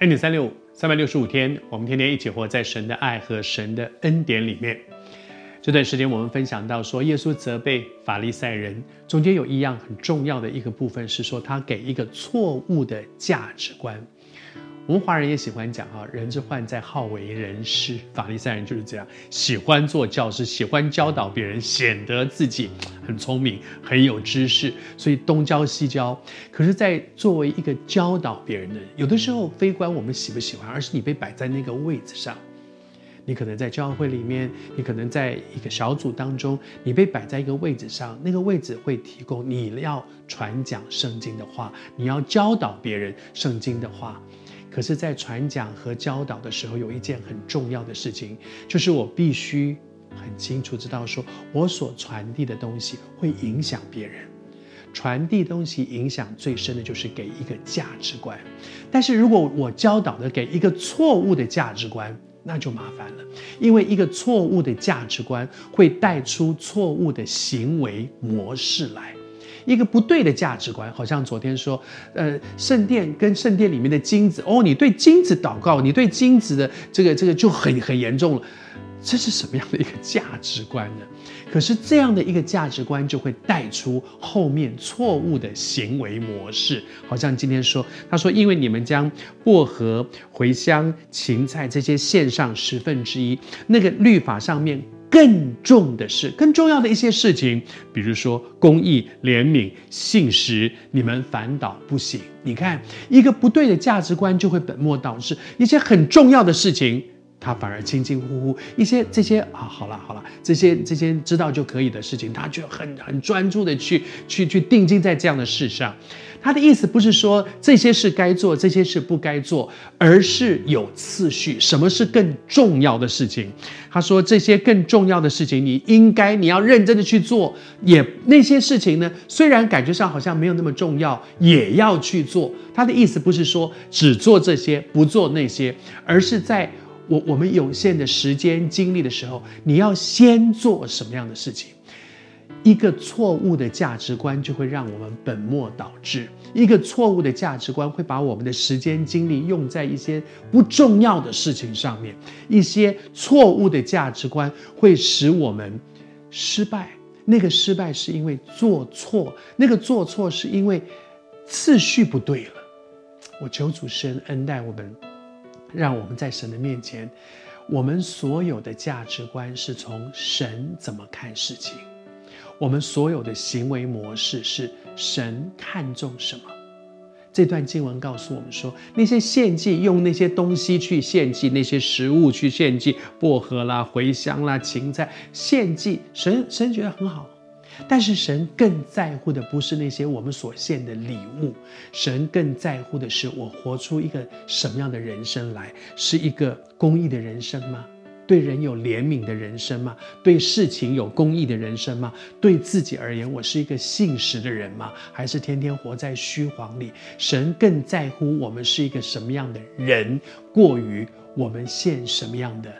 恩典三六五，三百六十五天，我们天天一起活在神的爱和神的恩典里面。这段时间我们分享到说，耶稣责备法利赛人，中间有一样很重要的一个部分是说，他给一个错误的价值观。我们华人也喜欢讲啊，人之患在好为人师。法利赛人就是这样，喜欢做教师，喜欢教导别人，显得自己很聪明、很有知识，所以东教西教。可是，在作为一个教导别人的人，有的时候非关我们喜不喜欢，而是你被摆在那个位置上。你可能在教会里面，你可能在一个小组当中，你被摆在一个位置上，那个位置会提供你要传讲圣经的话，你要教导别人圣经的话。可是，在传讲和教导的时候，有一件很重要的事情，就是我必须很清楚知道，说我所传递的东西会影响别人。传递东西影响最深的就是给一个价值观。但是如果我教导的给一个错误的价值观，那就麻烦了，因为一个错误的价值观会带出错误的行为模式来。一个不对的价值观，好像昨天说，呃，圣殿跟圣殿里面的金子，哦，你对金子祷告，你对金子的这个这个就很很严重了，这是什么样的一个价值观呢？可是这样的一个价值观就会带出后面错误的行为模式，好像今天说，他说，因为你们将薄荷、茴香、芹菜这些献上十分之一，那个律法上面。更重的是，更重要的一些事情，比如说公义、怜悯、信实，你们反倒不行。你看，一个不对的价值观，就会本末倒置，一些很重要的事情。他反而轻轻忽忽一些这些啊，好了好了，这些这些知道就可以的事情，他就很很专注的去去去定睛在这样的事上。他的意思不是说这些事该做，这些事不该做，而是有次序，什么是更重要的事情？他说这些更重要的事情，你应该你要认真的去做。也那些事情呢，虽然感觉上好像没有那么重要，也要去做。他的意思不是说只做这些，不做那些，而是在。我我们有限的时间精力的时候，你要先做什么样的事情？一个错误的价值观就会让我们本末倒置。一个错误的价值观会把我们的时间精力用在一些不重要的事情上面。一些错误的价值观会使我们失败。那个失败是因为做错，那个做错是因为次序不对了。我求主神恩待我们。让我们在神的面前，我们所有的价值观是从神怎么看事情，我们所有的行为模式是神看重什么。这段经文告诉我们说，那些献祭用那些东西去献祭，那些食物去献祭，薄荷啦、茴香啦、芹菜献祭，神神觉得很好。但是神更在乎的不是那些我们所献的礼物，神更在乎的是我活出一个什么样的人生来？是一个公益的人生吗？对人有怜悯的人生吗？对事情有公益的人生吗？对自己而言，我是一个信实的人吗？还是天天活在虚谎里？神更在乎我们是一个什么样的人，过于我们献什么样的